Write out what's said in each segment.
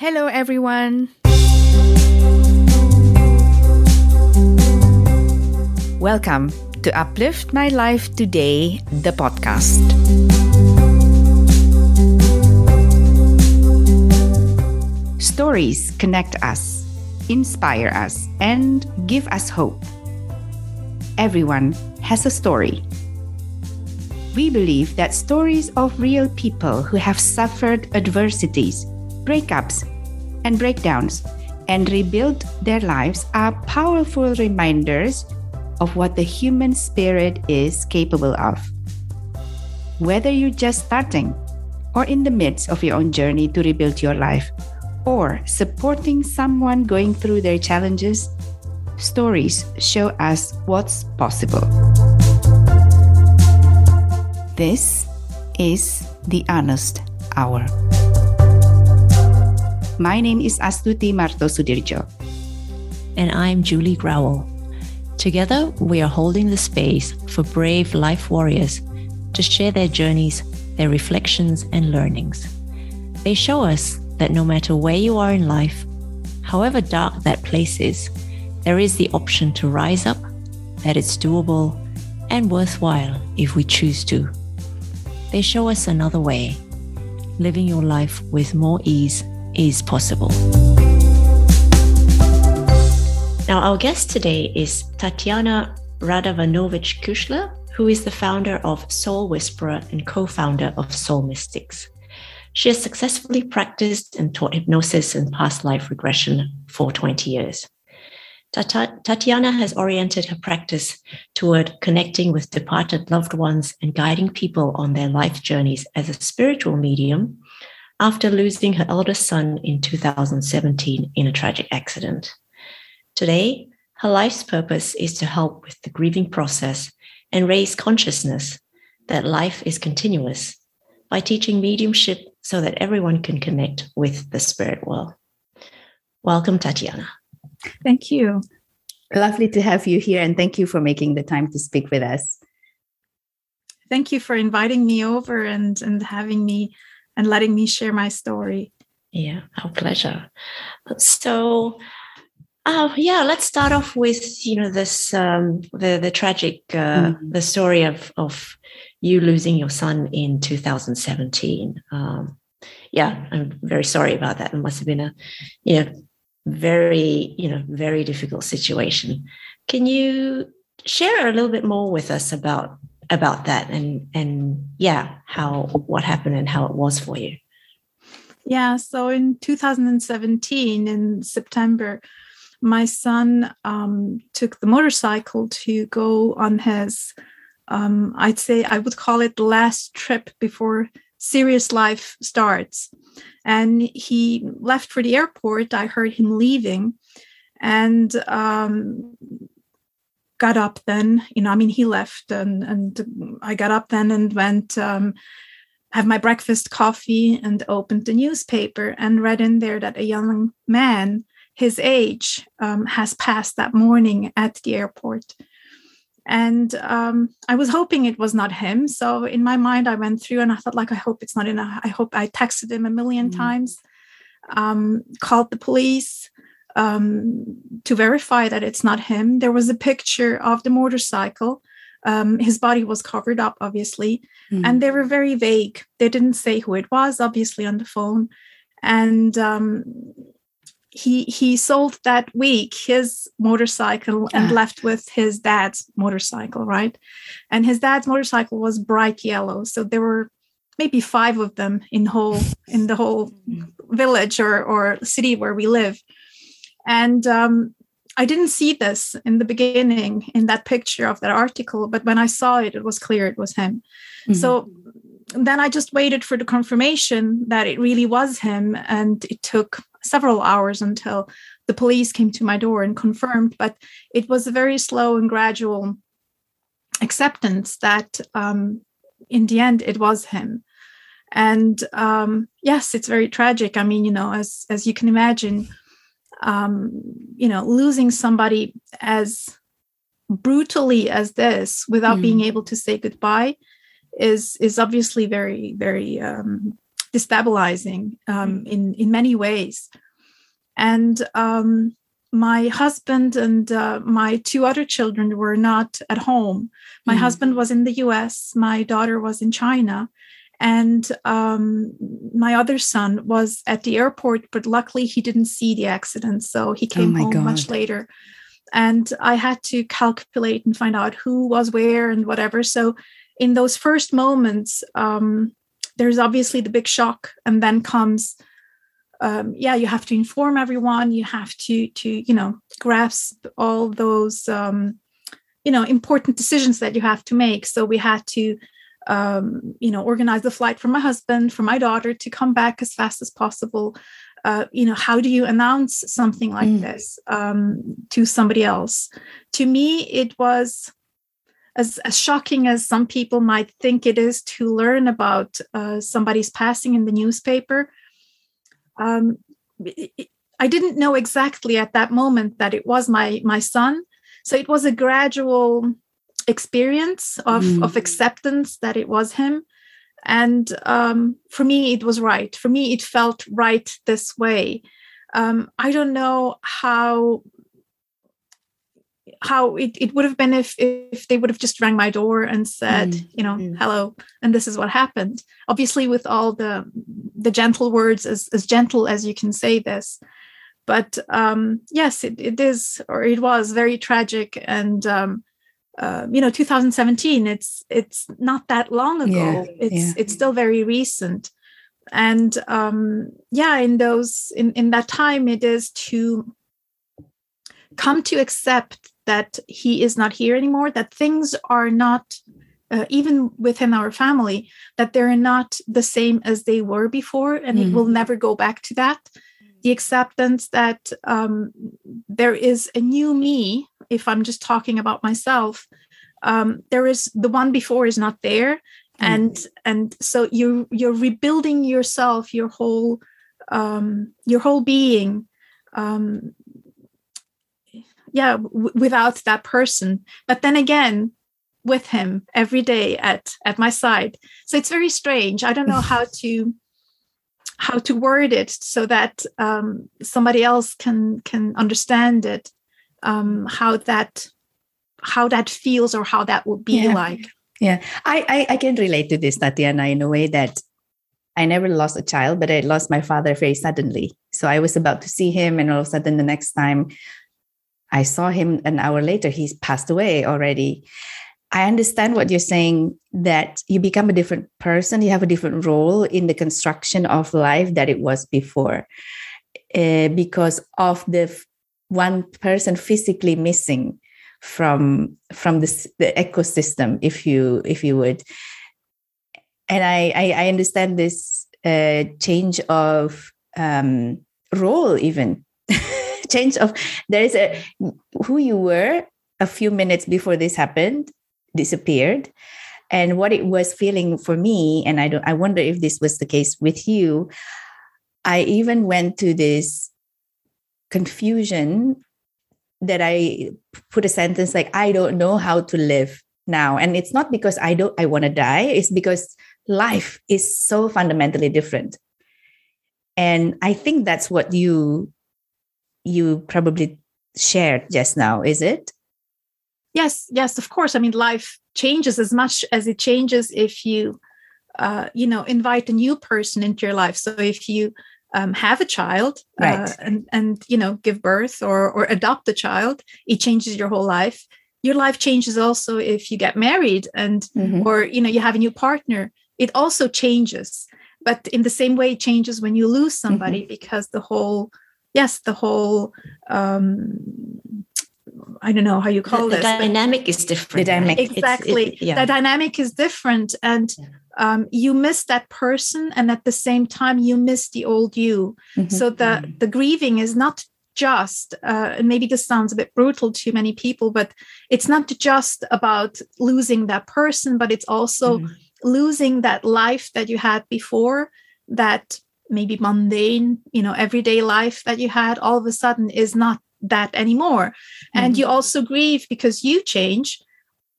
Hello, everyone. Welcome to Uplift My Life Today, the podcast. Stories connect us, inspire us, and give us hope. Everyone has a story. We believe that stories of real people who have suffered adversities, breakups, and breakdowns and rebuild their lives are powerful reminders of what the human spirit is capable of. Whether you're just starting or in the midst of your own journey to rebuild your life, or supporting someone going through their challenges, stories show us what's possible. This is the Honest Hour. My name is Astuti Marto Sudirjo. And I'm Julie Growell. Together, we are holding the space for brave life warriors to share their journeys, their reflections, and learnings. They show us that no matter where you are in life, however dark that place is, there is the option to rise up, that it's doable and worthwhile if we choose to. They show us another way. Living your life with more ease is possible. Now, our guest today is Tatiana Radovanovich Kushler, who is the founder of Soul Whisperer and co founder of Soul Mystics. She has successfully practiced and taught hypnosis and past life regression for 20 years. Tatiana has oriented her practice toward connecting with departed loved ones and guiding people on their life journeys as a spiritual medium after losing her eldest son in 2017 in a tragic accident. Today, her life's purpose is to help with the grieving process and raise consciousness that life is continuous by teaching mediumship so that everyone can connect with the spirit world. Welcome, Tatiana. Thank you. Lovely to have you here, and thank you for making the time to speak with us. Thank you for inviting me over and, and having me and letting me share my story. Yeah, our pleasure. So, uh, yeah, let's start off with you know this um, the the tragic uh, mm. the story of of you losing your son in 2017. Um, yeah, I'm very sorry about that. It must have been a you know very you know very difficult situation. Can you share a little bit more with us about about that and and yeah how what happened and how it was for you? Yeah, so in 2017 in September my son um, took the motorcycle to go on his, um, I'd say I would call it the last trip before serious life starts. And he left for the airport. I heard him leaving and um, got up then. You know, I mean, he left and, and I got up then and went. Um, have my breakfast coffee and opened the newspaper and read in there that a young man his age um, has passed that morning at the airport. And um, I was hoping it was not him. So in my mind, I went through and I thought, like, I hope it's not in. A, I hope I texted him a 1000000 mm. times, um, called the police um, to verify that it's not him. There was a picture of the motorcycle. Um, his body was covered up, obviously, mm. and they were very vague. They didn't say who it was, obviously, on the phone. And um, he he sold that week his motorcycle and left with his dad's motorcycle right and his dad's motorcycle was bright yellow so there were maybe five of them in whole in the whole village or or city where we live and um, i didn't see this in the beginning in that picture of that article but when i saw it it was clear it was him mm-hmm. so then i just waited for the confirmation that it really was him and it took several hours until the police came to my door and confirmed. But it was a very slow and gradual acceptance that um, in the end it was him. And um, yes, it's very tragic. I mean, you know, as as you can imagine, um, you know, losing somebody as brutally as this without mm. being able to say goodbye is is obviously very very um, destabilizing um, in in many ways. And um, my husband and uh, my two other children were not at home. My mm. husband was in the U.S. My daughter was in China, and um, my other son was at the airport. But luckily, he didn't see the accident, so he oh came oh home God. much later. And I had to calculate and find out who was where and whatever. So in those first moments, um, there's obviously the big shock, and then comes, um, yeah, you have to inform everyone. You have to to you know grasp all those um, you know important decisions that you have to make. So we had to um, you know organize the flight for my husband, for my daughter to come back as fast as possible. Uh, you know how do you announce something like mm. this um, to somebody else to me it was as, as shocking as some people might think it is to learn about uh, somebody's passing in the newspaper, um, it, I didn't know exactly at that moment that it was my my son. So it was a gradual experience of, mm. of acceptance that it was him. And um, for me, it was right. For me, it felt right this way. Um, I don't know how how it, it would have been if if they would have just rang my door and said mm. you know mm. hello and this is what happened obviously with all the the gentle words as as gentle as you can say this but um yes it, it is or it was very tragic and um uh, you know 2017 it's it's not that long ago yeah, it's yeah. it's still very recent and um yeah in those in in that time it is to come to accept that he is not here anymore, that things are not, uh, even within our family, that they're not the same as they were before, and mm-hmm. it will never go back to that. The acceptance that um, there is a new me, if I'm just talking about myself, um, there is the one before is not there. Mm-hmm. And and so you you're rebuilding yourself, your whole um, your whole being um, yeah w- without that person but then again with him every day at at my side so it's very strange i don't know how to how to word it so that um, somebody else can can understand it um, how that how that feels or how that would be yeah. like yeah I, I i can relate to this tatiana in a way that I never lost a child, but I lost my father very suddenly. So I was about to see him, and all of a sudden, the next time I saw him an hour later, he's passed away already. I understand what you're saying that you become a different person, you have a different role in the construction of life that it was before uh, because of the one person physically missing from from this, the ecosystem if you if you would. And i i, I understand this uh, change of um, role even. Change of there is a who you were a few minutes before this happened disappeared. And what it was feeling for me and i don't i wonder if this was the case with you i even went to this confusion that i put a sentence like i don't know how to live now and it's not because i don't i want to die it's because life is so fundamentally different and i think that's what you you probably shared just now, is it? Yes, yes, of course. I mean, life changes as much as it changes if you, uh, you know, invite a new person into your life. So if you um, have a child uh, right. uh, and and you know give birth or or adopt a child, it changes your whole life. Your life changes also if you get married and mm-hmm. or you know you have a new partner. It also changes, but in the same way, it changes when you lose somebody mm-hmm. because the whole yes, the whole um, I don't know how you call the, this. The dynamic is different. The dynamic, exactly. It, yeah. The dynamic is different, and yeah. Um, you miss that person, and at the same time, you miss the old you. Mm-hmm. So the mm-hmm. the grieving is not just, uh, and maybe this sounds a bit brutal to many people, but it's not just about losing that person, but it's also mm-hmm. losing that life that you had before that maybe mundane you know everyday life that you had all of a sudden is not that anymore mm-hmm. and you also grieve because you change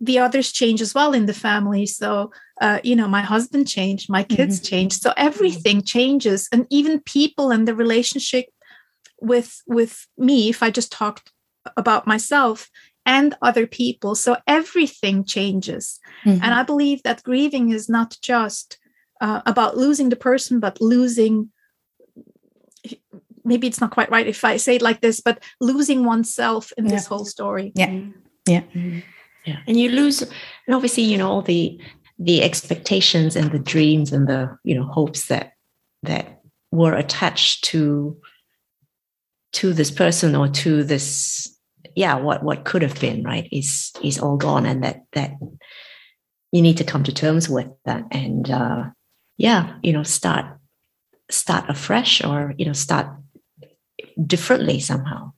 the others change as well in the family. So uh, you know my husband changed my kids mm-hmm. changed. So everything changes. And even people and the relationship with with me if i just talked about myself and other people so everything changes. Mm-hmm. and i believe that grieving is not just uh, about losing the person but losing maybe it's not quite right if i say it like this but losing oneself in yeah. this whole story. Yeah. Yeah. Mm-hmm. Yeah. And you lose and obviously you know all the the expectations and the dreams and the you know hopes that that were attached to to this person or to this yeah what what could have been right is is all gone. And that that you need to come to terms with that and uh yeah you know start start afresh or you know start differently somehow.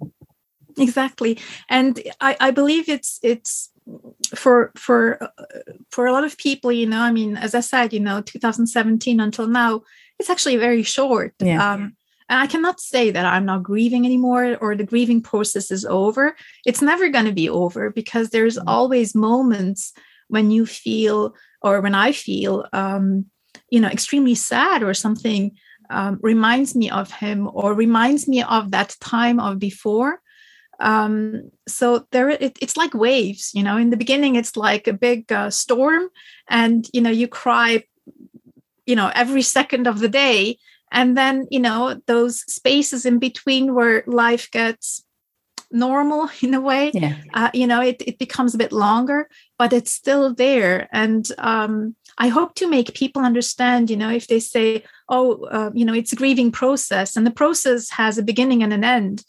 Exactly. And i i believe it's it's for for for a lot of people you know i mean as i said you know 2017 until now it's actually very short yeah. um and i cannot say that i'm not grieving anymore or the grieving process is over it's never going to be over because there's mm-hmm. always moments when you feel or when i feel um you know extremely sad or something um, reminds me of him or reminds me of that time of before um, so there it, it's like waves you know? In the beginning it's like a big uh, storm and you know you cry you know every second of the day. And then you know those spaces in between where life gets normal in a way yeah. uh, you know it, it becomes a bit longer but it's still there. And um, i hope to make people understand you know if they say oh uh, you know it's a grieving process and the process has a beginning and an end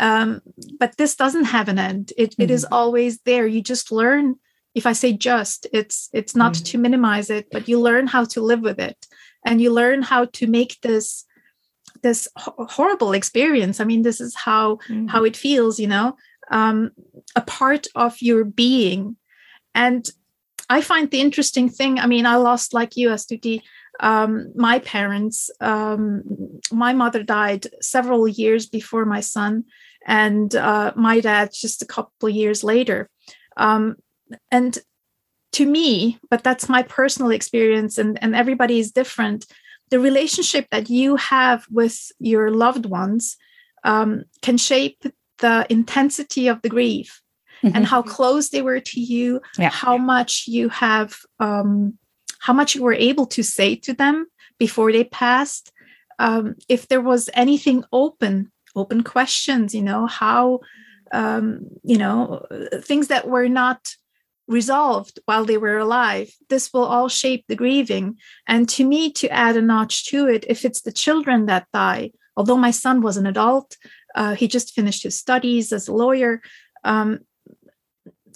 um, but this doesn't have an end it, mm-hmm. it is mm-hmm. always there you just learn if i say just it's it's not mm-hmm. to minimize it but you learn how to live with it and you learn how to make this this horrible experience i mean this is how mm. how it feels you know um, a part of your being and i find the interesting thing i mean i lost like you astuti um, my parents um, my mother died several years before my son and uh, my dad just a couple years later um, and to me but that's my personal experience and, and everybody is different the relationship that you have with your loved ones um, can shape the intensity of the grief mm-hmm. and how close they were to you yeah. how much you have um, how much you were able to say to them before they passed um, if there was anything open open questions you know how um, you know things that were not resolved while they were alive. This will all shape the grieving. And to me, to add a notch to it, if it's the children that die, although my son was an adult, uh, he just finished his studies as a lawyer. Um,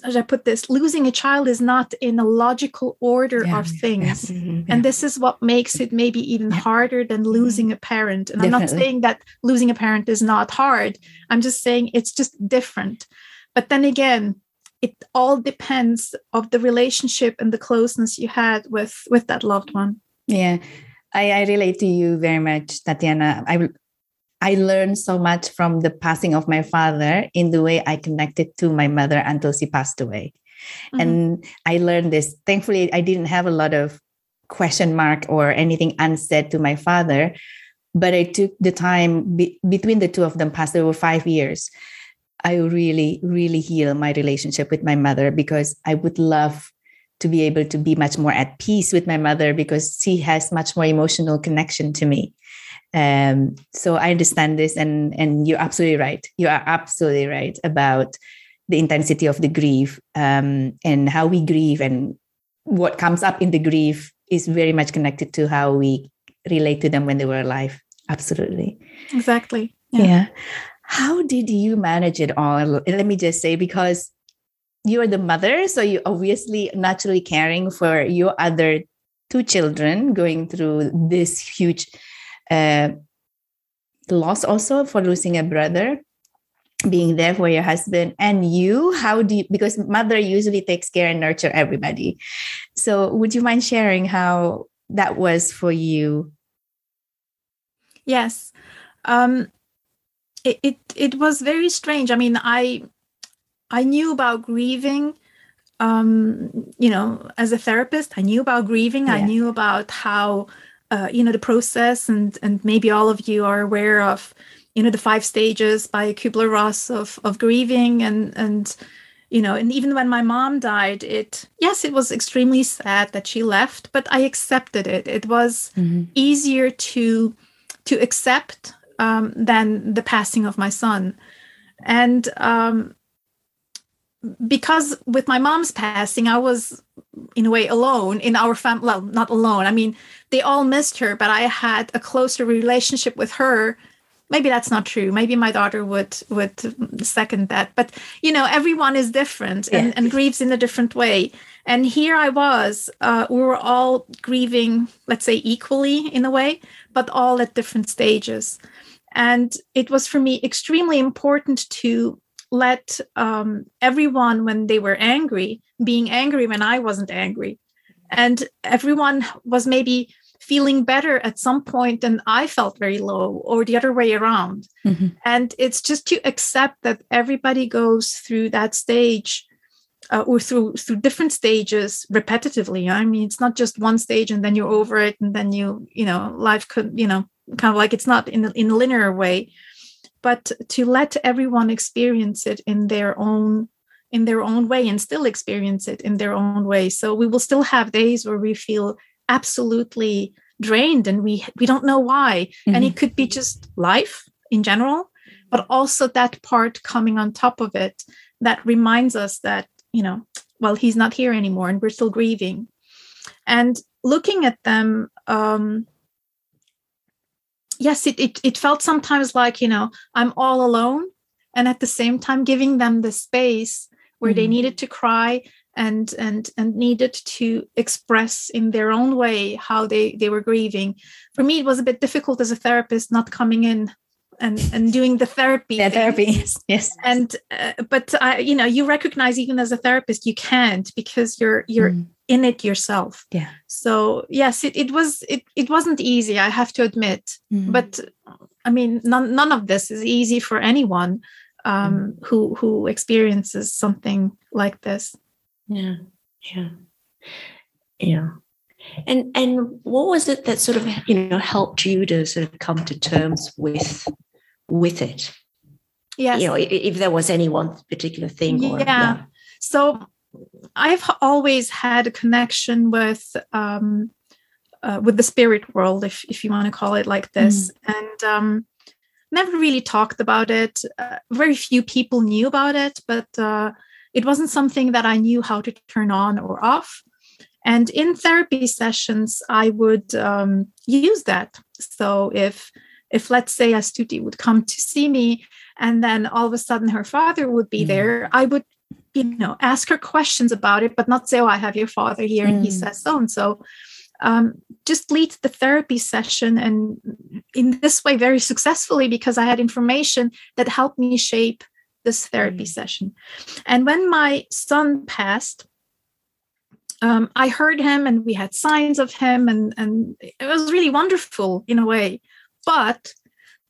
as I put this, losing a child is not in a logical order yeah, of things. Yeah, mm-hmm, yeah. And this is what makes it maybe even harder than losing a parent. And Definitely. I'm not saying that losing a parent is not hard. I'm just saying it's just different. But then again, it all depends of the relationship and the closeness you had with with that loved one yeah i, I relate to you very much tatiana i I learned so much from the passing of my father in the way I connected to my mother until she passed away. Mm-hmm. And I learned this. Thankfully, I didn't have a lot of question mark or anything unsaid to my father, but I took the time be- between the two of them passed over five years. I really, really heal my relationship with my mother because I would love to be able to be much more at peace with my mother because she has much more emotional connection to me. Um, so I understand this, and and you're absolutely right. You are absolutely right about the intensity of the grief um, and how we grieve, and what comes up in the grief is very much connected to how we relate to them when they were alive. Absolutely. Exactly. yeah. yeah how did you manage it all? Let me just say, because you're the mother, so you obviously naturally caring for your other two children going through this huge uh, loss also for losing a brother being there for your husband. And you how do you because mother usually takes care and nurture everybody. So would you mind sharing how that was for you? Yes. Um it, it was very strange. I mean i i knew about grieving um, you know, as a therapist, I knew about grieving. Yeah. I knew about how, uh, you know, the process, and and maybe all of you are aware of, you know, the five stages by Kubler Ross of of grieving, and and you know, and even when my mom died, it yes, it was extremely sad that she left, but I accepted it. It was mm-hmm. easier to to accept um, than the passing of my son, and um, because with my mom's passing, I was in a way alone in our family. Well, not alone. I mean, they all missed her, but I had a closer relationship with her. Maybe that's not true. Maybe my daughter would would second that. But you know, everyone is different and, yeah. and grieves in a different way. And here I was. Uh, we were all grieving, let's say, equally in a way, but all at different stages. And it was for me extremely important to let um, everyone when they were angry being angry when i wasn't angry. And everyone was maybe feeling better at some point and i felt very low or the other way around. Mm-hmm. and it's just to accept that everybody goes through that stage uh, or through through different stages repetitively. I mean it's not just one stage and then you're over it and then you you know life could you know kind of like it's not in, in a linear way but to let everyone experience it in their own in their own way and still experience it in their own way. So we will still have days where we feel absolutely drained and we we don't know why. Mm-hmm. and it could be just life in general but also that part coming on top of it that reminds us that you know well he's not here anymore and we're still grieving. And looking at them um yes, it, it it felt sometimes like you know I'm all alone, and at the same time giving them the space where mm-hmm. they needed to cry and and and needed to express in their own way how they they were grieving. For me, it was a bit difficult as a therapist not coming in and and doing the therapy the therapy yes and uh, but I, you know you recognize even as a therapist you can't because you're you're mm in it yourself yeah so yes it, it was it, it wasn't easy i have to admit mm-hmm. but i mean none, none of this is easy for anyone um, mm-hmm. who who experiences something like this yeah yeah yeah and and what was it that sort of you know helped you to sort of come to terms with with it yes you know if, if there was any one particular thing or, yeah. yeah. so I've always had a connection with um, uh, with the spirit world, if if you want to call it like this, mm. and um, never really talked about it. Uh, very few people knew about it, but uh, it wasn't something that I knew how to turn on or off. And in therapy sessions, I would um, use that. So if if let's say Astuti would come to see me, and then all of a sudden her father would be mm. there, I would you know ask her questions about it but not say oh i have your father here mm. and he mm. says so and so um, just lead the therapy session and in this way very successfully because i had information that helped me shape this therapy mm. session and when my son passed um, i heard him and we had signs of him and, and it was really wonderful in a way but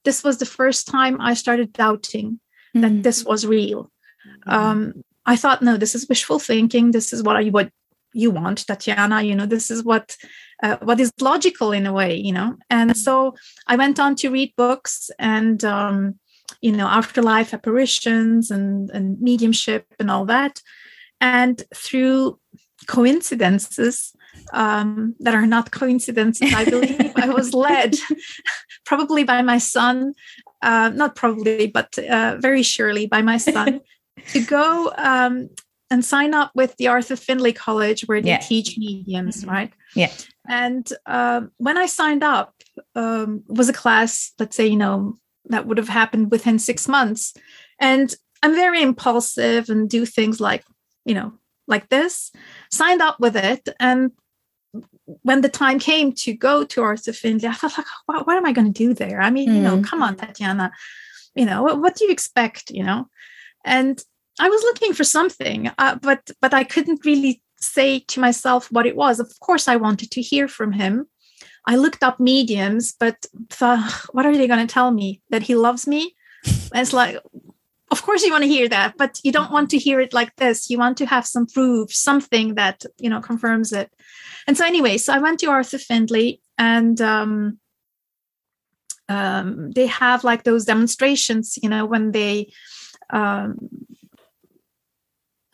this was the first time i started doubting mm. that this was real mm. um, I thought, no, this is wishful thinking. This is what you what you want, Tatiana. You know, this is what uh, what is logical in a way. You know, and mm-hmm. so I went on to read books and um, you know afterlife apparitions and and mediumship and all that, and through coincidences um, that are not coincidences, I believe I was led, probably by my son, uh, not probably, but uh, very surely by my son to go um, and sign up with the Arthur Findlay College where they yeah. teach mediums, mm-hmm. right? Yeah. And um, when I signed up, um, was a class, let's say, you know, that would have happened within six months. And I'm very impulsive and do things like, you know, like this, signed up with it. And when the time came to go to Arthur Findlay, I thought, like, what, what am I going to do there? I mean, mm. you know, mm. come on, Tatiana, you know, what, what do you expect, you know? And I was looking for something, uh, but but I couldn't really say to myself what it was. Of course, I wanted to hear from him. I looked up mediums, but thought, what are they going to tell me? That he loves me? And it's like, of course you want to hear that but you don't want to hear it like this you want to have some proof something that you know confirms it and so anyway so i went to arthur findlay and um, um, they have like those demonstrations you know when they um,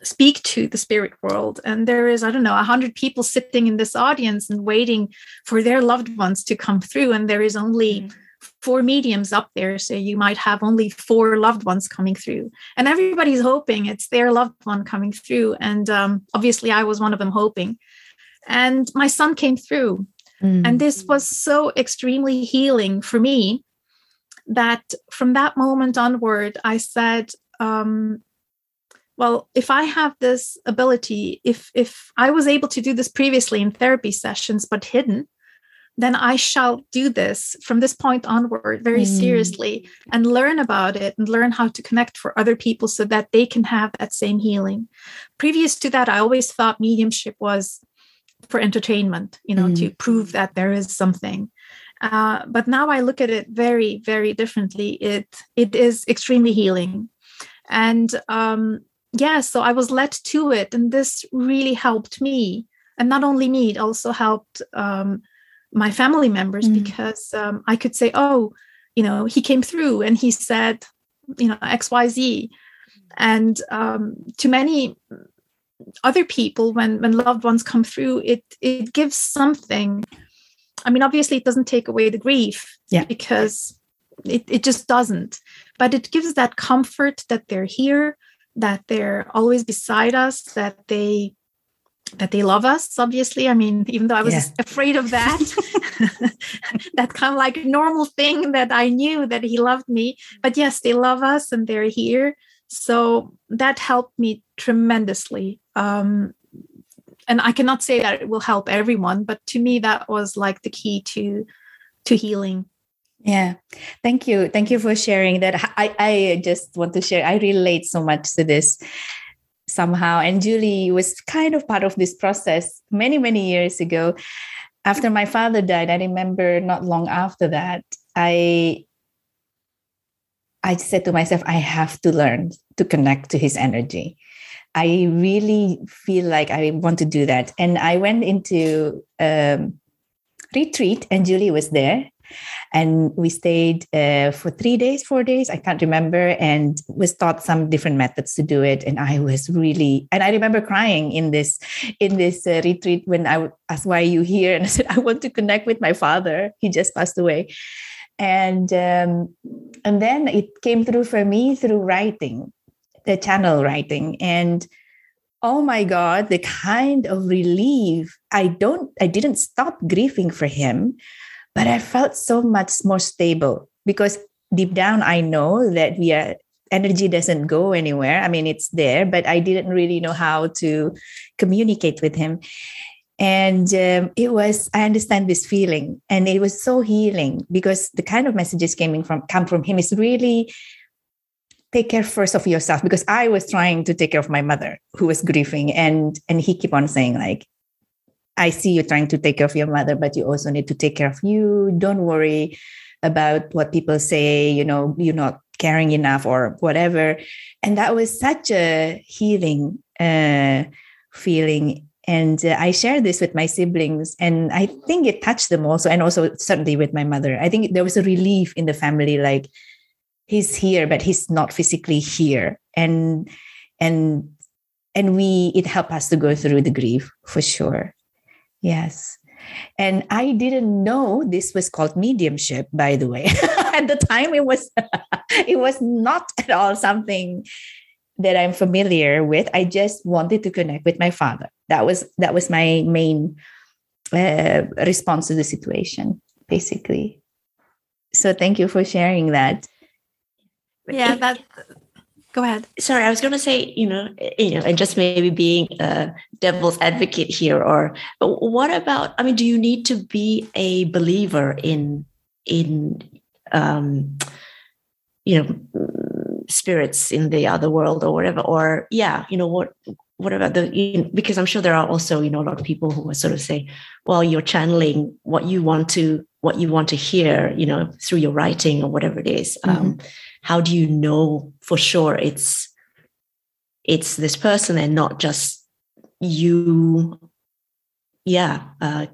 speak to the spirit world. And there is i don't know a hundred people sitting in this audience and waiting for their loved ones to come through. And there is only mm-hmm. four mediums up there. So you might have only four loved ones coming through. And everybody's hoping it's their loved one coming through. And um, obviously i was one of them hoping. And my son came through. Mm. and this was so extremely healing for me that from that moment onward i said um, well if i have this ability if if i was able to do this previously in therapy sessions but hidden then I shall do this from this point onward very mm. seriously and learn about it and learn how to connect for other people so that they can have that same healing. Previous to that, I always thought mediumship was for entertainment, you know, mm. to prove that there is something. Uh, but now I look at it very, very differently. It it is extremely healing, and um, yeah, so I was led to it, and this really helped me, and not only me, it also helped um, my family members mm. because um, I could say, oh, you know, he came through and he said, you know, X, Y, Z. And um, to many other people, when when loved ones come through, it it gives something. I mean, obviously, it doesn't take away the grief, yeah, because it it just doesn't. But it gives that comfort that they're here, that they're always beside us, that they that they love us obviously. I mean even though i was yeah. afraid of that that kind of like normal thing that i knew that he loved me. But yes they love us and they're here. So that helped me tremendously. Um, and i cannot say that it will help everyone but to me that was like the key to to healing yeah thank you thank you for sharing that i i just want to share i relate so much to this somehow. And Julie was kind of part of this process many, many years ago. After my father died, I remember not long after that, I I said to myself, I have to learn to connect to his energy. I really feel like I want to do that. And I went into um, retreat, and Julie was there and we stayed uh, for three days four days i can't remember and was taught some different methods to do it. And i was really and i remember crying in this in this uh, retreat when i asked why you here? And i said i want to connect with my father. He just passed away. And um, and then it came through for me through writing the channel writing. And oh my god the kind of relief i don't i didn't stop grieving for him but I felt so much more stable because deep down I know that we are energy doesn't go anywhere. I mean, it's there, but I didn't really know how to communicate with him. And um, it was, I understand this feeling, and it was so healing because the kind of messages coming from come from him is really take care first of yourself because I was trying to take care of my mother who was grieving, and and he keep on saying like, I see you trying to take care of your mother, but you also need to take care of you. Don't worry about what people say, you know, you're not caring enough or whatever. And that was such a healing uh, feeling. And uh, I shared this with my siblings, and I think it touched them also, and also certainly with my mother. I think there was a relief in the family, like he's here, but he's not physically here, and and and we it helped us to go through the grief for sure. Yes. And I didn't know this was called mediumship, by the way. at the time it was it was not at all something that I'm familiar with. I just wanted to connect with my father. That was that was my main uh, response to the situation, basically. So thank you for sharing that. Yeah, that go ahead sorry i was going to say you know you know and just maybe being a devil's advocate here or but what about i mean do you need to be a believer in in um you know spirits in the other world or whatever or yeah you know what what about the you know, because i'm sure there are also you know a lot of people who are sort of say well you're channeling what you want to what you want to hear you know through your writing or whatever it is. Mm-hmm. Um, how do you know for sure it's it's this person and not just you yeah uh,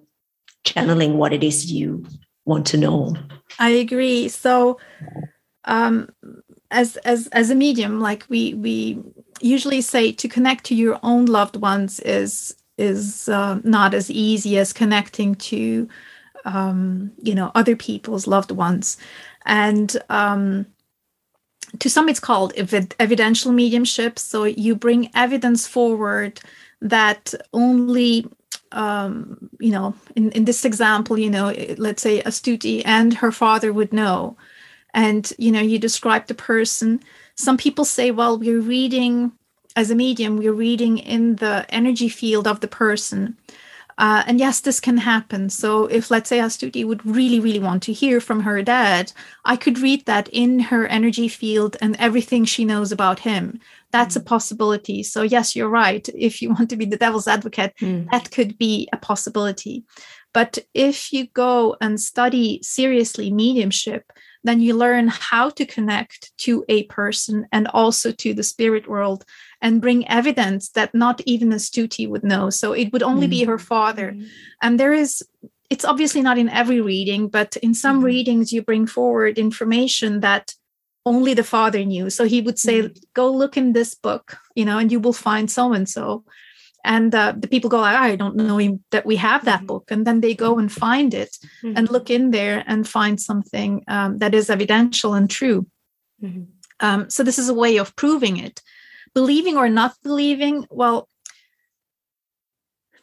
channeling what it is you want to know? I agree. So um as as as a medium like we we usually say to connect to your own loved ones is is uh, not as easy as connecting to um, you know other people's loved ones. And um, to some it's called ev- evidential mediumship. So you bring evidence forward that only um, you know in, in this example you know let's say astuti and her father would know. And you know you describe the person. Some people say well we're reading as a medium we're reading in the energy field of the person uh, and yes, this can happen. So if, let's say, Astuti would really, really want to hear from her dad, I could read that in her energy field and everything she knows about him. That's mm. a possibility. So yes, you're right. If you want to be the devil's advocate, mm. that could be a possibility. But if you go and study seriously mediumship, then you learn how to connect to a person and also to the spirit world and bring evidence that not even Astuti would know. So it would only mm be her father. mm And there is, it's obviously not in every reading, but in some mm readings, you bring forward information that only the father knew. So he would say, go look in this book, you know, and you will find so and so. And uh, the people go, I don't know that we have that mm-hmm. book. And then they go and find it mm-hmm. and look in there and find something um, that is evidential and true. Mm-hmm. Um, so this is a way of proving it believing or not believing well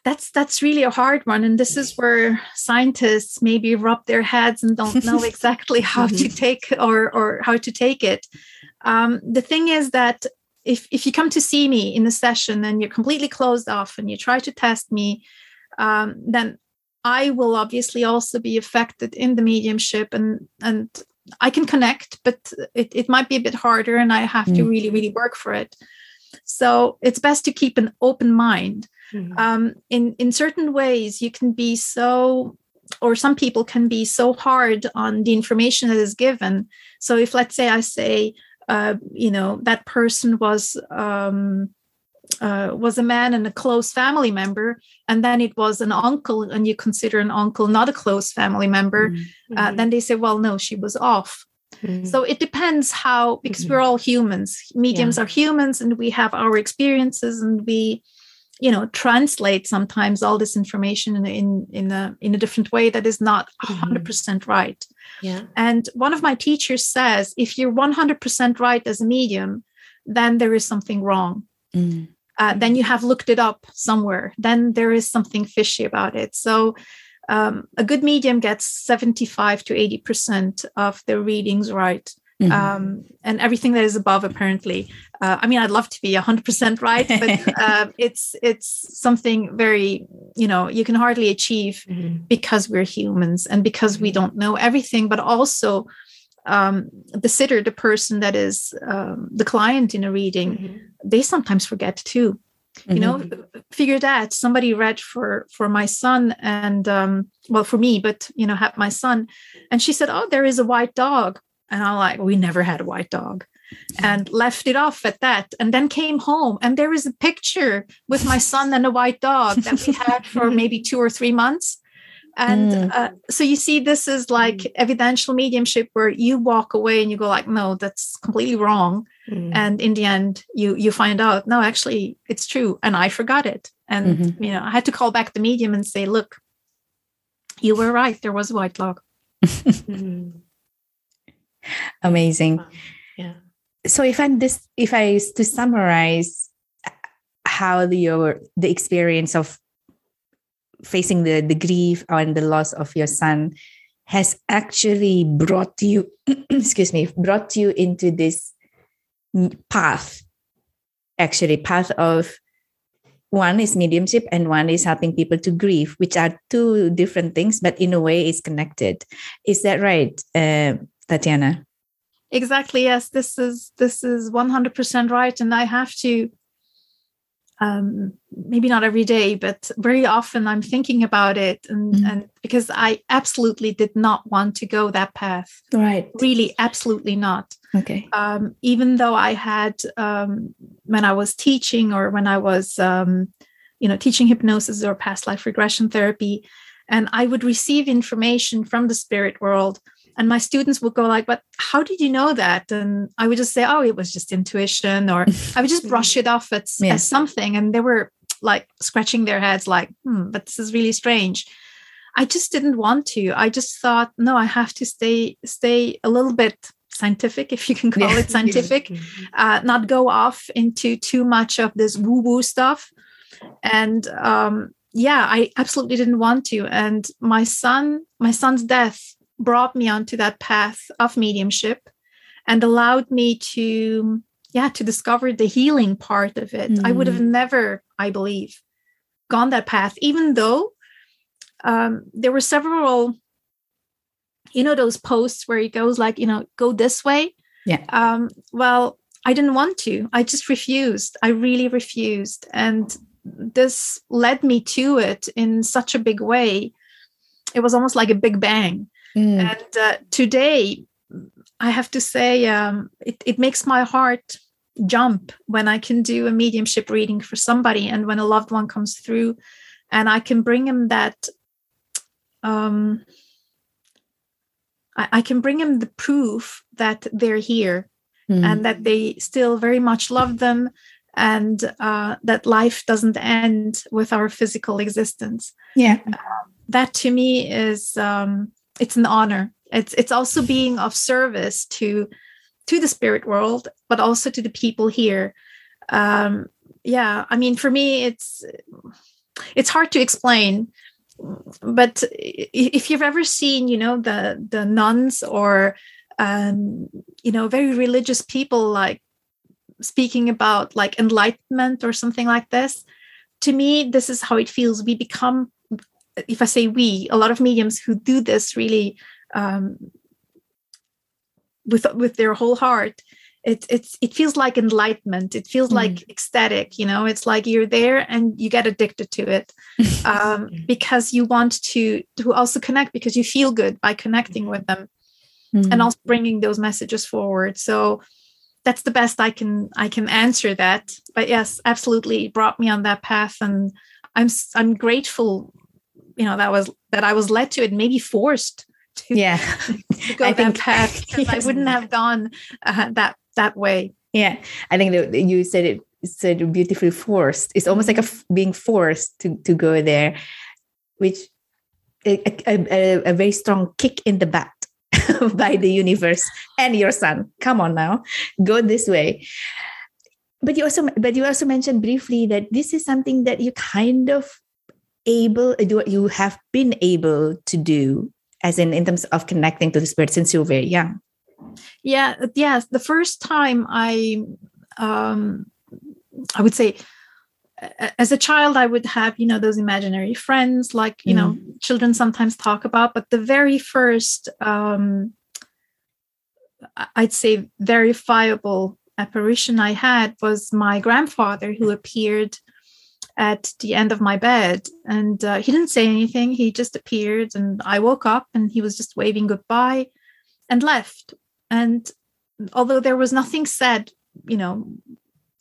that's that's really a hard one and this is where scientists maybe rub their heads and don't know exactly how to mm-hmm. take or or how to take it um, the thing is that if if you come to see me in a session and you're completely closed off and you try to test me um, then i will obviously also be affected in the mediumship and and i can connect but it, it might be a bit harder and i have mm. to really really work for it so it's best to keep an open mind. Mm-hmm. Um, in in certain ways, you can be so, or some people can be so hard on the information that is given. So if let's say I say, uh, you know, that person was. Um, uh, was a man and a close family member, and then it was an uncle, and you consider an uncle not a close family member, mm-hmm. uh, then they say, well, no, she was off. Mm-hmm. So it depends how, because mm-hmm. we're all humans. Mediums yeah. are humans and we have our experiences and we, you know, translate sometimes all this information in, in, in, a, in a different way that is not 100% mm-hmm. right. Yeah. And one of my teachers says if you're 100% right as a medium, then there is something wrong. Mm. Uh, then you have looked it up somewhere. Then there is something fishy about it. So um, a good medium gets 75 to 80% of their readings right. Mm-hmm. Um, and everything that is above apparently uh, i mean i'd love to be 100% right but uh, it's it's something very you know you can hardly achieve mm-hmm. because we're humans and because we mm-hmm. don't know everything but also um, the sitter the person that is um, the client in a reading mm-hmm. they sometimes forget too you know mm-hmm. figure that somebody read for for my son and um well for me but you know have my son. And she said oh there is a white dog. And i'm like we never had a white dog. And left it off at that and then came home. And there is a picture with my son and a white dog that we had for maybe two or three months. And mm. uh, so you see this is like mm. evidential mediumship where you walk away and you go like no that's completely wrong mm. and in the end you you find out no actually it's true and i forgot it and mm-hmm. you know i had to call back the medium and say look you were right there was a white log mm-hmm. amazing yeah so if i this if i to summarize how the your the experience of facing the the grief and the loss of your son has actually brought you excuse me brought you into this path actually path of one is mediumship and one is helping people to grieve which are two different things but in a way is connected is that right uh, tatiana exactly yes this is this is 100% right and i have to um, maybe not every day, but very often I'm thinking about it, and mm. and because I absolutely did not want to go that path. Right. Really, absolutely not. Okay. Um, even though I had um, when I was teaching or when I was um, you know teaching hypnosis or past life regression therapy, and I would receive information from the spirit world and my students would go like but how did you know that and i would just say oh it was just intuition or i would just brush it off as, yeah. as something and they were like scratching their heads like hmm but this is really strange i just didn't want to i just thought no i have to stay stay a little bit scientific if you can call yeah. it scientific uh, not go off into too much of this woo woo stuff and um yeah i absolutely didn't want to and my son my son's death brought me onto that path of mediumship and allowed me to yeah to discover the healing part of it mm. i would have mm. never i believe gone that path even though um, there were several you know those posts where he goes like you know go this way? Yeah. Um, well i didn't want to. I just refused. I really refused. And this led me to it in such a big way. It was almost like a big bang. Mm. And uh, today, I have to say, um, it, it makes my heart jump when I can do a mediumship reading for somebody and when a loved one comes through and I can bring him that. Um, I, I can bring them the proof that they're here mm. and that they still very much love them and uh, that life doesn't end with our physical existence. Yeah. Uh, that to me is um, it's an honor it's it's also being of service to to the spirit world but also to the people here um yeah i mean for me it's it's hard to explain but if you've ever seen you know the the nuns or um you know very religious people like speaking about like enlightenment or something like this to me this is how it feels. We become if I say we, a lot of mediums who do this really um, with with their whole heart, it it's it feels like enlightenment. It feels mm. like ecstatic. You know, it's like you're there and you get addicted to it um, because you want to to also connect because you feel good by connecting with them mm. and also bringing those messages forward. So that's the best I can I can answer that. But yes, absolutely, brought me on that path and. I'm I'm grateful you know that was that I was led to it, maybe forced to, yeah to go I that think, path because I wouldn't have gone uh, that that way. Yeah, I think that you said it said beautifully forced. It's almost like a f- being forced to to go there, which a, a, a, very strong kick in the butt by the universe and your son. Come on now, go this way. But you also but you also mentioned briefly that this is something that you kind of able you have been able to do as in in terms of connecting to the spirit since you were very young yeah yes the first time i um i would say as a child i would have you know those imaginary friends like you mm. know children sometimes talk about but the very first um i'd say verifiable apparition i had was my grandfather who appeared at the end of my bed and uh, he didn't say anything he just appeared and i woke up and he was just waving goodbye and left and although there was nothing said you know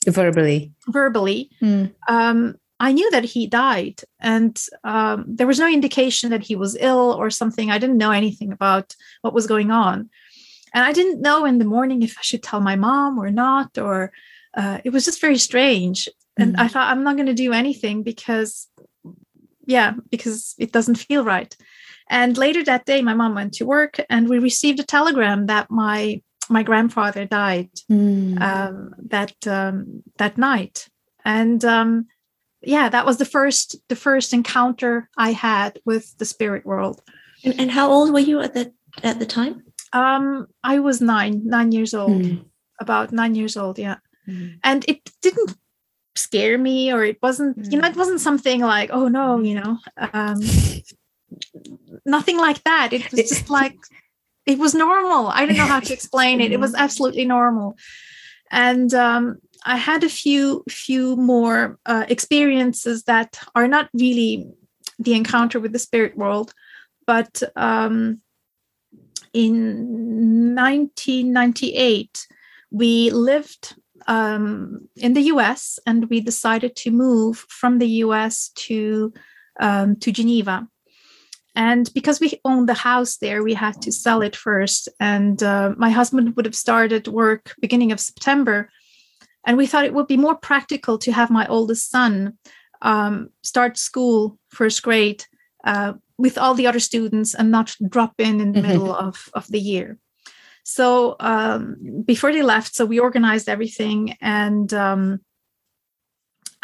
verbally. verbally mm. um, i knew that he died. And um, there was no indication that he was ill or something. I didn't know anything about what was going on. And i didn't know in the morning if i should tell my mom or not or uh, it was just very strange. And mm-hmm. i thought i'm not going to do anything because yeah because it doesn't feel right and later that day my mom went to work and we received a telegram that my my grandfather died mm. um, that um, that night and um, yeah that was the first the first encounter i had with the spirit world and, and how old were you at the at the time um i was nine nine years old mm. about nine years old yeah mm. and it didn't scare me or it wasn't you know it mm. wasn't something like oh no you know um nothing like that it was just like it was normal i don't know how to explain it it was mm-hmm. absolutely normal and um I had a few few more uh, experiences that are not really the encounter with the spirit world, but um, in 1998 we lived um, in the U.S. and we decided to move from the U.S. to um, to Geneva. And because we owned the house there, we had to sell it first. And uh, my husband would have started work beginning of September. And we thought it would be more practical to have my oldest son um, start school, first grade, uh, with all the other students and not drop in in the mm-hmm. middle of, of the year. So um, before they left, so we organized everything, and um,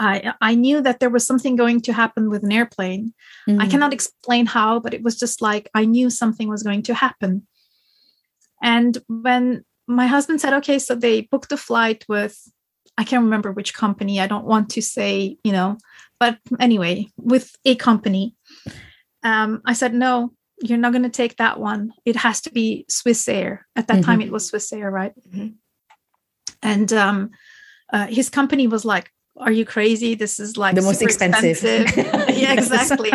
I I knew that there was something going to happen with an airplane. Mm-hmm. I cannot explain how, but it was just like I knew something was going to happen. And when my husband said, "Okay," so they booked a flight with I can't remember which company. I don't want to say, you know, but anyway, with a company. Um, I said, no, you're not going to take that one. It has to be Swissair. At that mm-hmm. time, it was Swissair, right? Mm-hmm. And um, uh, his company was like, "Are you crazy? This is like the most expensive." expensive. yeah, exactly.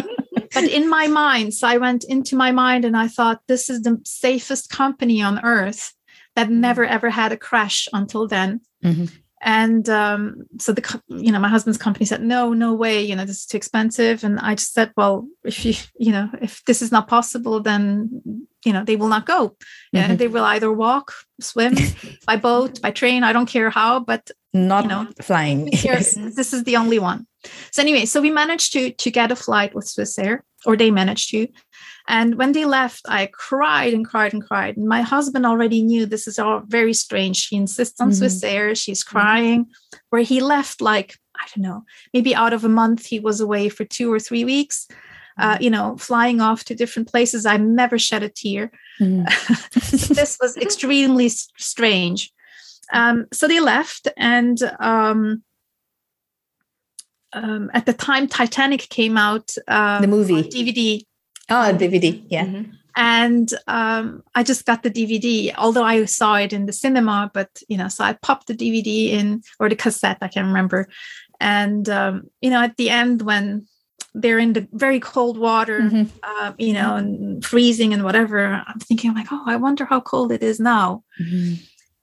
but in my mind, so I went into my mind and I thought, "This is the safest company on earth." That mm-hmm. never ever had a crash until then. Mm-hmm and um, so the you know my husband's company said no no way you know this is too expensive and i just said well if you you know if this is not possible then you know they will not go mm-hmm. they will either walk swim by boat by train i don't care how but not you know flying here, this is the only one so anyway so we managed to to get a flight with swissair or they managed to and when they left, I cried and cried and cried. And my husband already knew this is all very strange. She insists on mm-hmm. Swissair. She's mm-hmm. crying. Mm-hmm. Where he left, like, I don't know, maybe out of a month, he was away for two or three weeks. Uh, mm-hmm. you know, flying off to different places. I never shed a tear. Mm-hmm. this was extremely strange. Um, so they left, and um, um, at the time Titanic came out, um, the movie DVD. Oh, DVD, yeah. Mm-hmm. And um, I just got the DVD, although I saw it in the cinema. But you know, so I popped the DVD in or the cassette, I can remember. And um, you know, at the end when they're in the very cold water, mm-hmm. uh, you know, and freezing and whatever, I'm thinking like, oh, I wonder how cold it is now. Mm-hmm.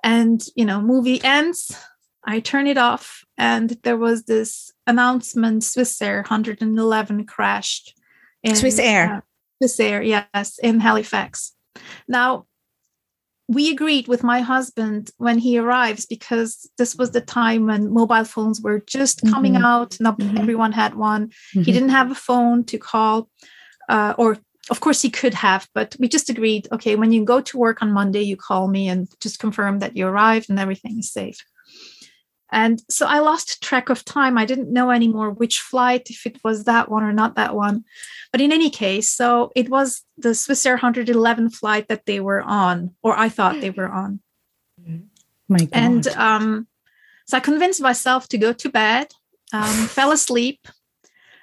And you know, movie ends. I turn it off, and there was this announcement: Swissair 111 crashed. In, Swissair. Uh, Swissair, yes, in Halifax. Now, we agreed with my husband when he arrives because this was the time when mobile phones were just coming mm-hmm. out. Not mm-hmm. everyone had one. Mm-hmm. He didn't have a phone to call, uh, or of course he could have, but we just agreed okay, when you go to work on Monday, you call me and just confirm that you arrived and everything is safe. And so I lost track of time. I didn't know anymore which flight, if it was that one or not that one. But in any case, so it was the Swissair 111 flight that they were on, or I thought they were on. My God. And um, so I convinced myself to go to bed, um, fell asleep.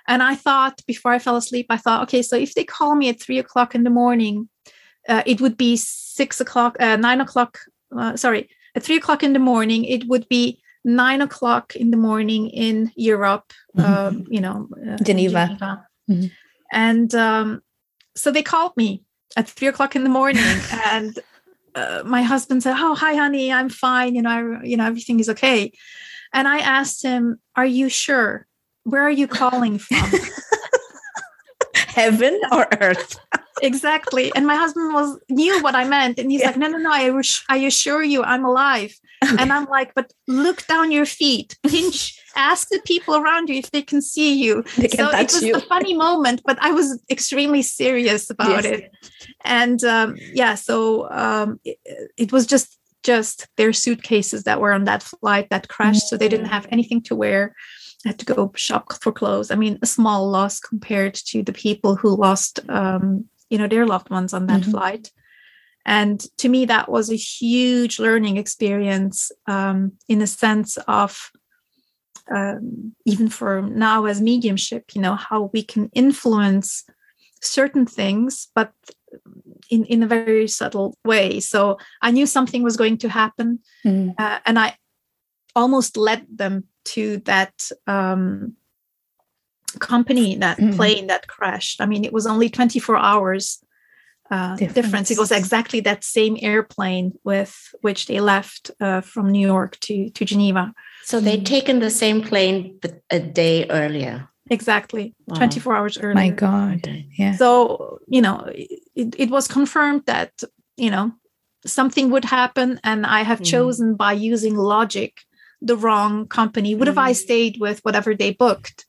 And I thought, before I fell asleep, I thought, okay, so if they call me at three o'clock in the morning, uh, it would be six o'clock, uh, nine o'clock, uh, sorry, at three o'clock in the morning, it would be nine o'clock in the morning in Europe, mm-hmm. Um, you know, uh, Geneva. Geneva. Mm-hmm. And um, so they called me at three o'clock in the morning, and uh, my husband said, "Oh, hi, honey, I'm fine. You know, I, you know, everything is okay." And I asked him, "Are you sure? Where are you calling from?" Heaven or earth? Exactly. And my husband was knew what I meant, and he's yeah. like, "No, no, no. I, I assure you, I'm alive." and I'm like, "But look down your feet, pinch, ask the people around you if they can see you." They can so touch it was you. a funny moment, but I was extremely serious about yes. it. And um, yeah, so um, it, it was just just their suitcases that were on that flight that crashed, mm-hmm. so they didn't have anything to wear. I had to go shop for clothes. I mean, a small loss compared to the people who lost um, you know their loved ones on that mm-hmm. flight and to me that was a huge learning experience um, in the sense of um, even for now as mediumship you know how we can influence certain things but in, in a very subtle way so i knew something was going to happen mm. uh, and i almost led them to that um, company, that Mhm. plane that crashed. I mean, it was only 24 hours uh, difference. Difference. It was exactly that same airplane with which they left uh, from New York to, to Geneva. So they'd taken the same plane, but a day earlier. Exactly, Wow. 24 hours earlier. My God. Yeah. so you know it, it was confirmed that you know something would happen and i have Mm. chosen by using logic the wrong company would have i Mm. stayed with whatever they booked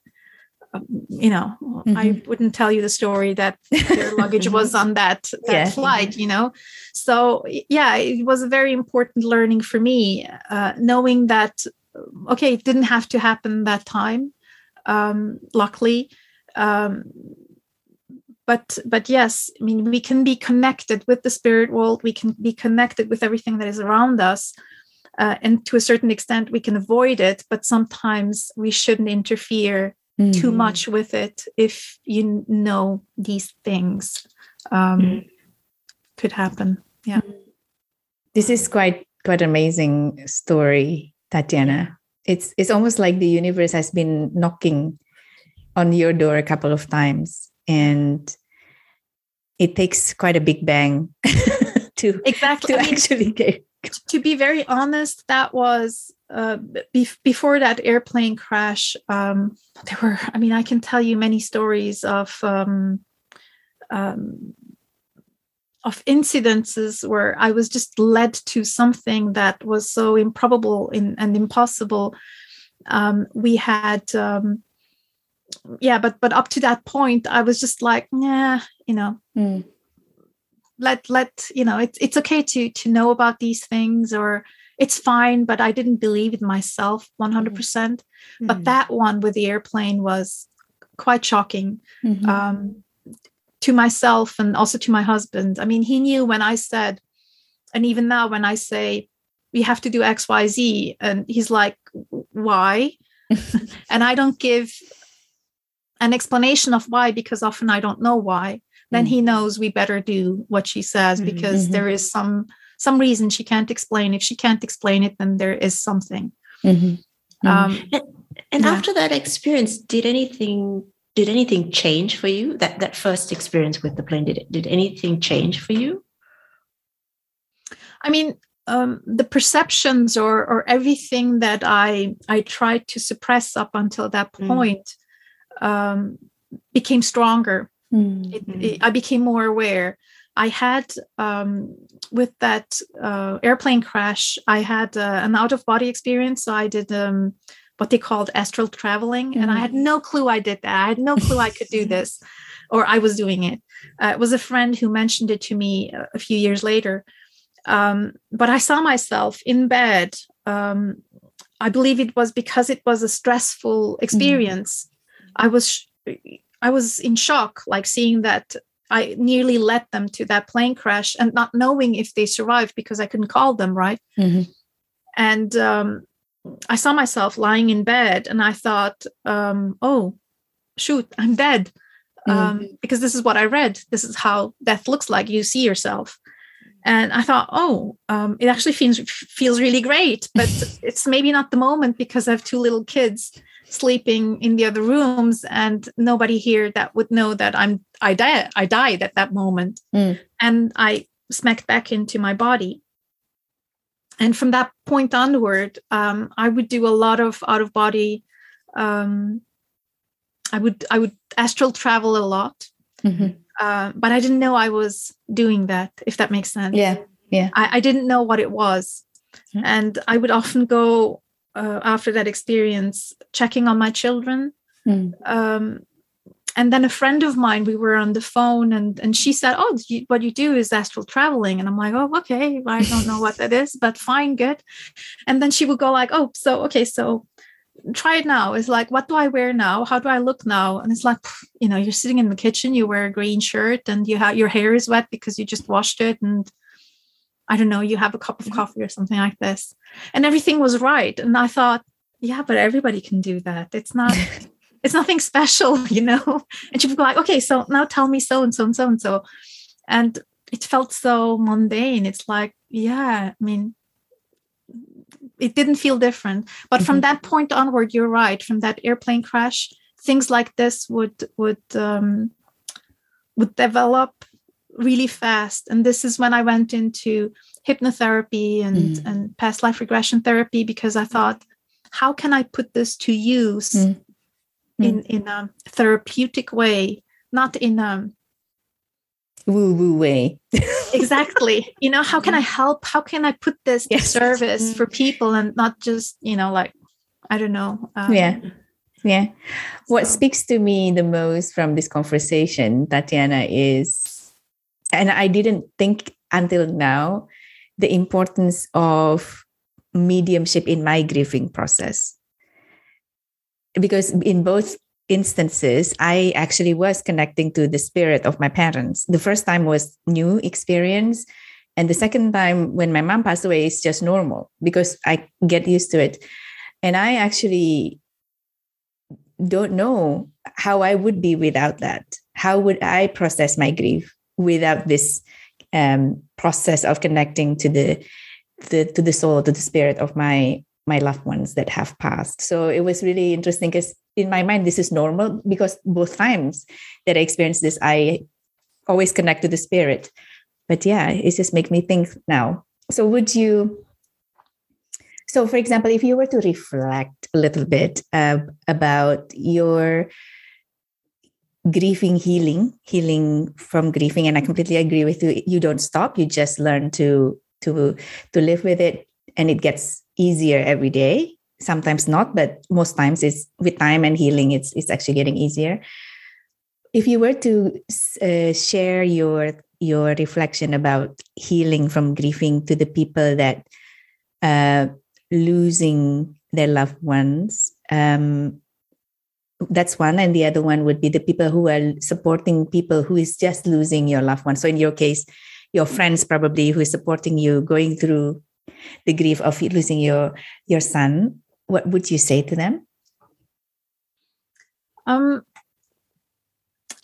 you know i wouldn't tell you the story that their luggage was on that that Yeah. flight you know? So yeah it was a very important learning for me uh, knowing that okay it didn't have to happen that time um luckily um but but yes i mean we can be connected with the spirit world we can be connected with everything that is around us uh, and to a certain extent we can avoid it but sometimes we shouldn't interfere too Mhm. much with it if you know these things um, Mhm. could happen yeah This is quite quite amazing story, Tatiana. It's it's almost like the universe has been knocking on your door a couple of times, and it takes quite a big bang to exactly to I mean, actually get. To be very honest, that was uh, be- before that airplane crash. Um, there were, I mean, I can tell you many stories of um, um, of incidences where I was just led to something that was so improbable in, and impossible. Um, we had, um, yeah, but but up to that point, I was just like, yeah, you know, Mm. Let let you know it's it's okay to to know about these things or it's fine but i didn't believe it myself 100%. But Mm. that one with the airplane was quite shocking Mhm. um to myself and also to my husband. I mean he knew when i said and even now when i say we have to do xyz and he's like why? And i don't give an explanation of why because often i don't know why then he knows we better do what she says Mhm, because mhm. there is some some reason she can't explain if she can't explain it then there is something Mhm. Mhm. um And Yeah. after that experience, did anything did anything change for you? That that first experience with the plane did did anything change for you? i mean um the perceptions or or everything that i i tried to suppress up until that Mm. point um became stronger Mm. it, it- I became more aware. I had um, with that uh, airplane crash, I had uh, an out of body experience. So I did um, what they called astral traveling, and I had no clue I did that. I had no clue I could do this, or I was doing it. Uh, it was a friend who mentioned it to me a, a few years later. Um, but I saw myself in bed. Um, I believe it was because it was a stressful experience. I was sh- I was in shock, like seeing that I nearly led them to that plane crash and not knowing if they survived because I couldn't call them, right? Mhm. And um, I saw myself lying in bed and I thought, um, oh, shoot, I'm dead. Um, because this is what I read. This is how death looks like. You see yourself. And I thought, oh, um, it actually feels feels really great, but it's maybe not the moment because I have two little kids sleeping in the other rooms and nobody here that would know that I'm I died I died at that moment. Mm. And I smacked back into my body. And from that point onward, um, I would do a lot of out of body. Um, I would I would astral travel a lot, Mhm. uh, but I didn't know I was doing that. If that makes sense. Yeah. I, I didn't know what it was. Yeah. And I would often go uh, after that experience checking on my children. Mm. Um, and then a friend of mine, we were on the phone and, and she said, Oh, you, what you do is astral traveling. And I'm like, Oh, okay. I don't know what that is, but fine, good. And then she would go like, Oh, so, okay, so try it now. It's like, what do I wear now? How do I look now? And it's like, you know, you're sitting in the kitchen, you wear a green shirt and you have your hair is wet because you just washed it. And I don't know, you have a cup of coffee or something like this. And everything was right. And I thought, yeah, but everybody can do that. It's not, it's nothing special, you know? And she would go like, okay, so now tell me so and so and so and so. And it felt so mundane. It's like, yeah, I mean, it didn't feel different but mm-hmm. from that point onward you're right from that airplane crash things like this would would um, would develop really fast and this is when i went into hypnotherapy and mm. and past life regression therapy because i thought how can i put this to use mm. in in a therapeutic way not in a woo woo way exactly you know how can i help how can i put this yes. to service for people and not just you know like i don't know um, yeah yeah what so. speaks to me the most from this conversation tatiana is and i didn't think until now the importance of mediumship in my grieving process because in both instances, I actually was connecting to the spirit of my parents. The first time was new experience. And the second time when my mom passed away is just normal because I get used to it. And I actually don't know how I would be without that. How would I process my grief without this um, process of connecting to the, the to the soul, to the spirit of my my loved ones that have passed. So it was really interesting because in my mind, this is normal because both times that I experienced this, I always connect to the spirit. But yeah, it just make me think now. So would you? So, for example, if you were to reflect a little bit uh, about your grieving healing healing from grieving and i completely agree with you. You don't stop. You just learn to to to live with it and it gets easier every day. Sometimes not but most times it's with time and healing it's it's actually getting easier. If you were to uh, share your your reflection about healing from grieving to the people that uh, losing their loved ones um, that's one and the other one would be the people who are supporting people who is just losing your loved one so in your case your friends probably who is supporting you going through the grief of losing your your son what would you say to them? Um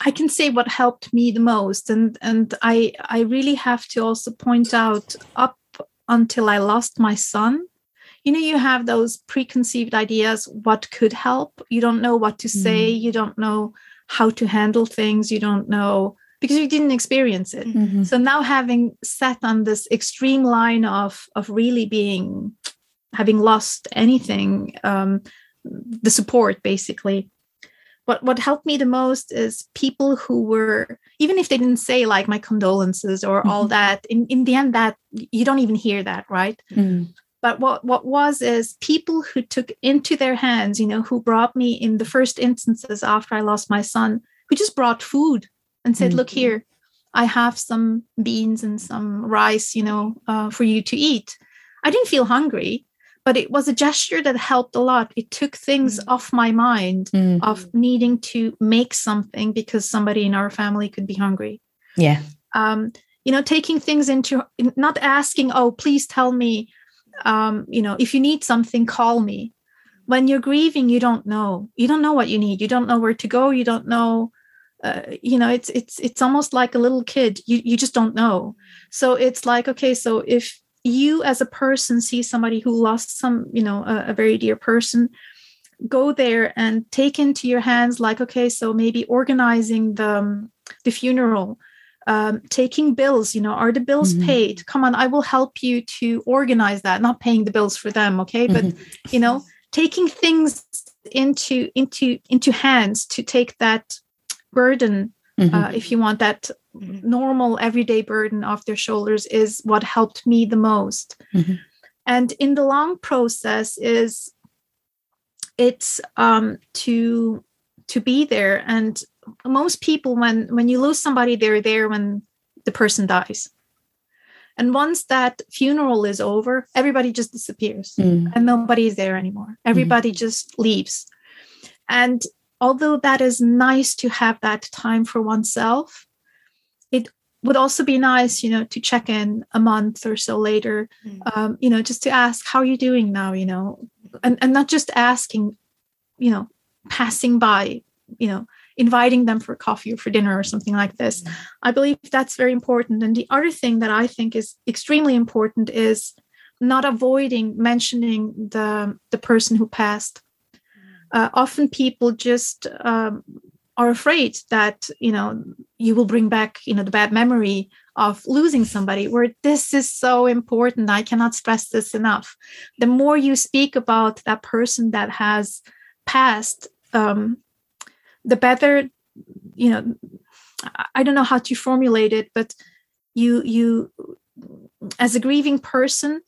i can say what helped me the most and and i i really have to also point out up until i lost my son you know you have those preconceived ideas what could help you don't know what to say mm. you don't know how to handle things you don't know because you didn't experience it. Mm-hmm. So now having sat on this extreme line of of really being having lost anything, um, the support basically. What what helped me the most is people who were even if they didn't say like my condolences or mm-hmm. all that. In in the end, that you don't even hear that, right? Mm. But what what was is people who took into their hands, you know, who brought me in the first instances after I lost my son, who just brought food and said, mm-hmm. look here, I have some beans and some rice, you know, uh, for you to eat. I didn't feel hungry, but it was a gesture that helped a lot. It took things mm-hmm. off my mind mm-hmm. of needing to make something because somebody in our family could be hungry. Yeah. Um, you know, taking things into not asking, oh, please tell me, um, you know, if you need something, call me. When you're grieving, you don't know. You don't know what you need. You don't know where to go. You don't know uh, you know it's it's it's almost like a little kid you you just don't know so it's like okay so if you as a person see somebody who lost some you know a, a very dear person go there and take into your hands like okay so maybe organizing the um, the funeral um, taking bills you know are the bills mm-hmm. paid come on i will help you to organize that not paying the bills for them okay but mm-hmm. you know taking things into into into hands to take that burden mm-hmm. uh, if you want that normal everyday burden off their shoulders is what helped me the most mm-hmm. and in the long process is it's um, to to be there and most people when when you lose somebody they're there when the person dies and once that funeral is over everybody just disappears mm. and nobody is there anymore everybody mm. just leaves and although that is nice to have that time for oneself, it would also be nice, you know, to check in a month or so later, mm. um, you know, just to ask, how are you doing now, you know, and, and not just asking, you know, passing by, you know, inviting them for coffee or for dinner or something like this. Mm. I believe that's very important. And the other thing that I think is extremely important is not avoiding mentioning the the person who passed uh, often people just um, are afraid that you know you will bring back you know the bad memory of losing somebody where this is so important i cannot stress this enough the more you speak about that person that has passed um, the better you know i don't know how to formulate it but you you as a grieving person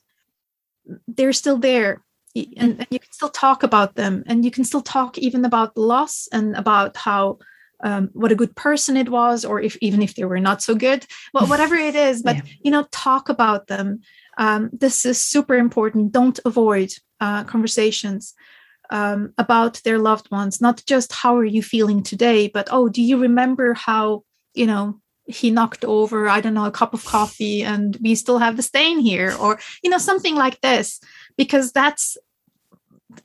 they're still there and, and, you can still talk about them and you can still talk even about loss and about how um, what a good person it was or if even if they were not so good well whatever it is but yeah. you know talk about them. Um, this is super important. Don't avoid uh, conversations um, about their loved ones not just how are you feeling today but oh do you remember how you know he knocked over i don't know a cup of coffee and we still have the stain here or you know something like this? Because that's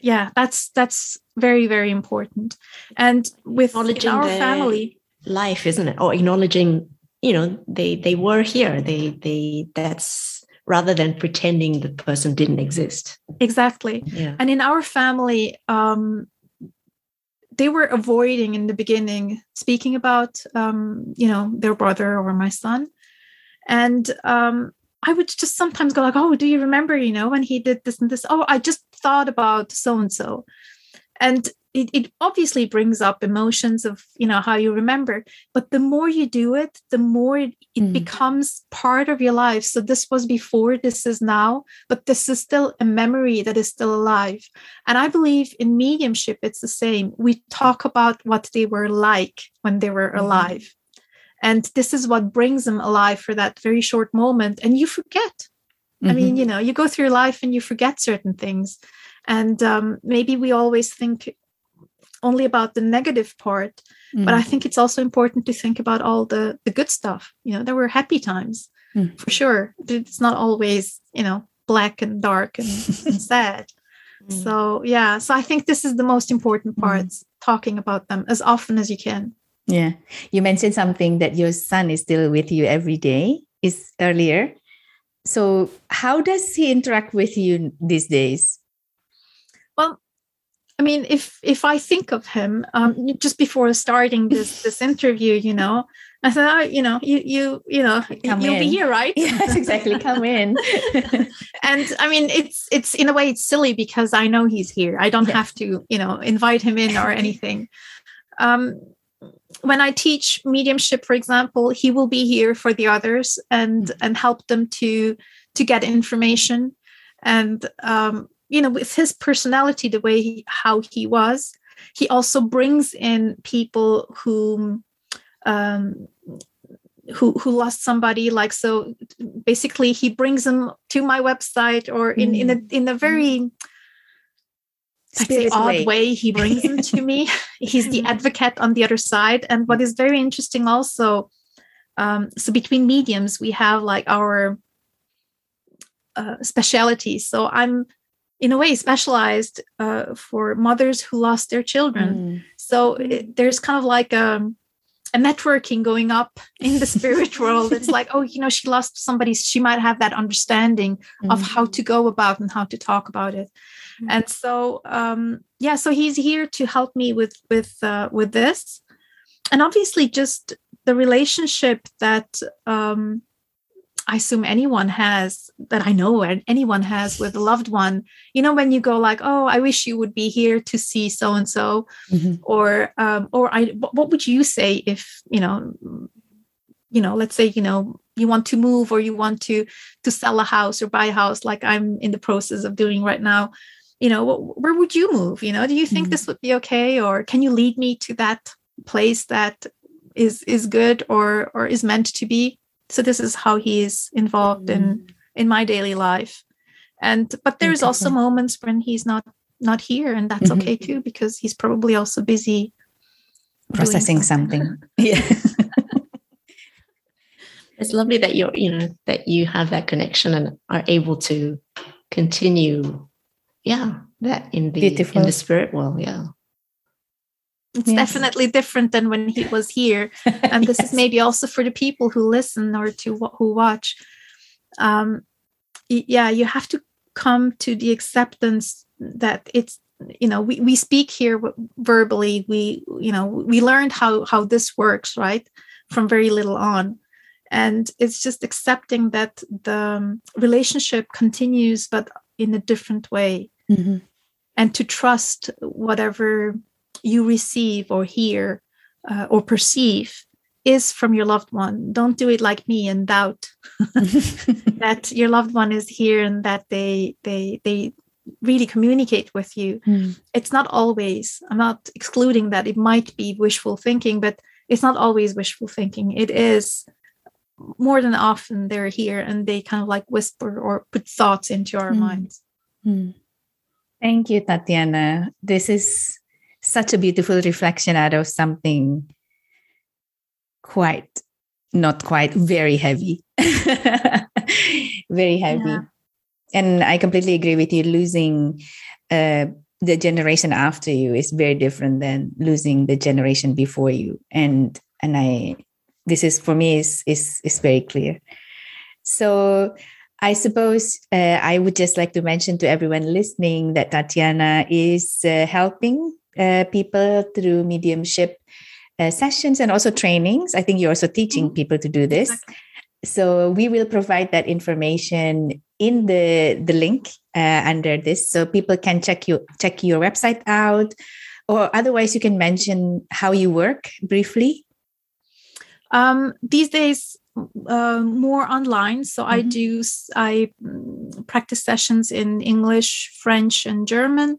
yeah that's that's very very important. And with our family life isn't it? Or acknowledging you know they they were here. They they that's rather than pretending the person didn't exist exactly yeah. and in our family um they were avoiding in the beginning speaking about um you know their brother or my son and um I would just sometimes go like, "Oh, do you remember? You know, when he did this and this? Oh, I just thought about so and so," and it, it obviously brings up emotions of you know how you remember. But the more you do it, the more it, mm. becomes part of your life. So this was before, this is now, but this is still a memory that is still alive. And I believe in mediumship, it's the same. We talk about what they were like when they were mm. alive and this is what brings them alive for that very short moment and you forget mm-hmm. i mean you know you go through life and you forget certain things and um, maybe we always think only about the negative part mm-hmm. but i mm-hmm. think it's also important to think about all the the good stuff you know there were happy times mm-hmm. for sure it's not always you know black and dark and, and sad mm. so yeah so i think this is the most important parts talking about them as often as you can yeah. You mentioned something that your son is still with you every day, is earlier. So, how does he interact with you these days? I mean, if if I think of him, um, just before starting this this interview, you know, I said, oh, you know, you you you know, Come you'll in. be here, right? Yes, exactly. Come in. and I mean, it's it's in a way it's silly because I know he's here. I don't have to, you know, invite him in or anything. Um, when I teach mediumship, for example, he will be here for the others and mm. and help them to to get information. And um, you know, with his personality, the way he, how he was, he also brings in people who um, who who lost somebody. Like so, basically, he brings them to my website or in mm. in a in a very mm I say odd way he brings them to me. He's the advocate on the other side. And what is very interesting also, um, so between mediums, we have like our uh, specialities. So I'm in a way specialized uh, for mothers who lost their children. Mm. So it, there's kind of like a, um, a networking going up in the spirit world. It's like, oh, you know, she lost somebody. She might have that understanding mm. of how to go about and how to talk about it. Mm-hmm. and so um yeah so he's here to help me with with uh, with this and obviously just the relationship that um I assume anyone has that I know and anyone has with a loved one. You know, when you go like, "Oh, I wish you would be here to see so and so," or um, or I, what would you say if you know, you know, let's say you know you want to move or you want to to sell a house or buy a house, like I'm in the process of doing right now you know where would you move you know do you think mm-hmm. this would be okay or can you lead me to that place that is is good or or is meant to be so this is how he is involved mm-hmm. in in my daily life and but there's okay. also moments when he's not not here and that's mm-hmm. okay too because he's probably also busy processing something, something. yeah it's lovely that you're you know that you have that connection and are able to continue yeah that in the Beautiful. in the spirit world yeah it's yes. definitely different than when he was here and this yes. is maybe also for the people who listen or to who watch um yeah you have to come to the acceptance that it's you know we, we speak here verbally we you know we learned how how this works right from very little on and it's just accepting that the um, relationship continues but in a different way mm-hmm. and to trust whatever you receive or hear uh, or perceive is from your loved one don't do it like me and doubt that your loved one is here and that they they they really communicate with you mm. it's not always i'm not excluding that it might be wishful thinking but it's not always wishful thinking it is more than often they're here and they kind of like whisper or put thoughts into our mm. minds mm. thank you tatiana this is such a beautiful reflection out of something quite not quite very heavy. Very heavy. Yeah. and i completely agree with you. Losing uh, the generation after you is very different than losing the generation before you. And and i this is for me is is is very clear. So i suppose uh, i would just like to mention to everyone listening that tatiana is uh, helping uh, people through mediumship uh, sessions and also trainings. I think you're also teaching mm-hmm. people to do this. Exactly. So we will provide that information in the the link uh, under this, so people can check you check your website out, or otherwise you can mention how you work briefly. Um, these days, uh, more online. So mm-hmm. I do I mm, practice sessions in English, French, and German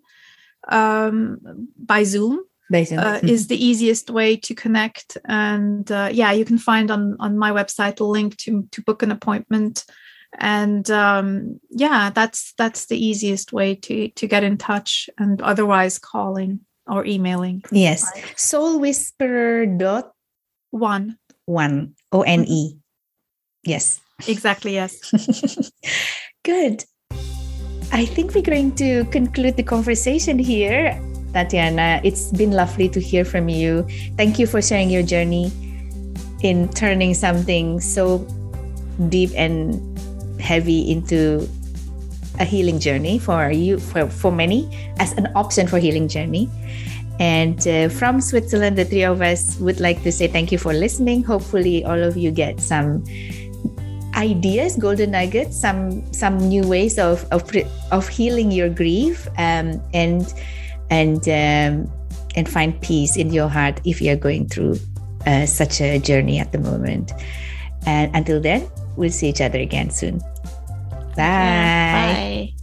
um, by Zoom. Uh, is the easiest way to connect. And uh, yeah you can find on on my website a link to to book an appointment. And um, yeah that's that's the easiest way to to get in touch and otherwise calling or emailing. Yes. Soul whisperer dot one one. O n e. Mm-hmm. yes. Exactly yes. Good I think we're going to conclude the conversation here. Tatiana, it's been lovely to hear from you. Thank you for sharing your journey in turning something so deep and heavy into a healing journey for you, for, for many, as an option for healing journey. And uh, from Switzerland, the three of us would like to say thank you for listening. Hopefully, all of you get some ideas, golden nuggets, some some new ways of of, of healing your grief, um, and and um, and find peace in your heart if you're going through uh, such a journey at the moment. And until then, we'll see each other again soon. Bye. Bye.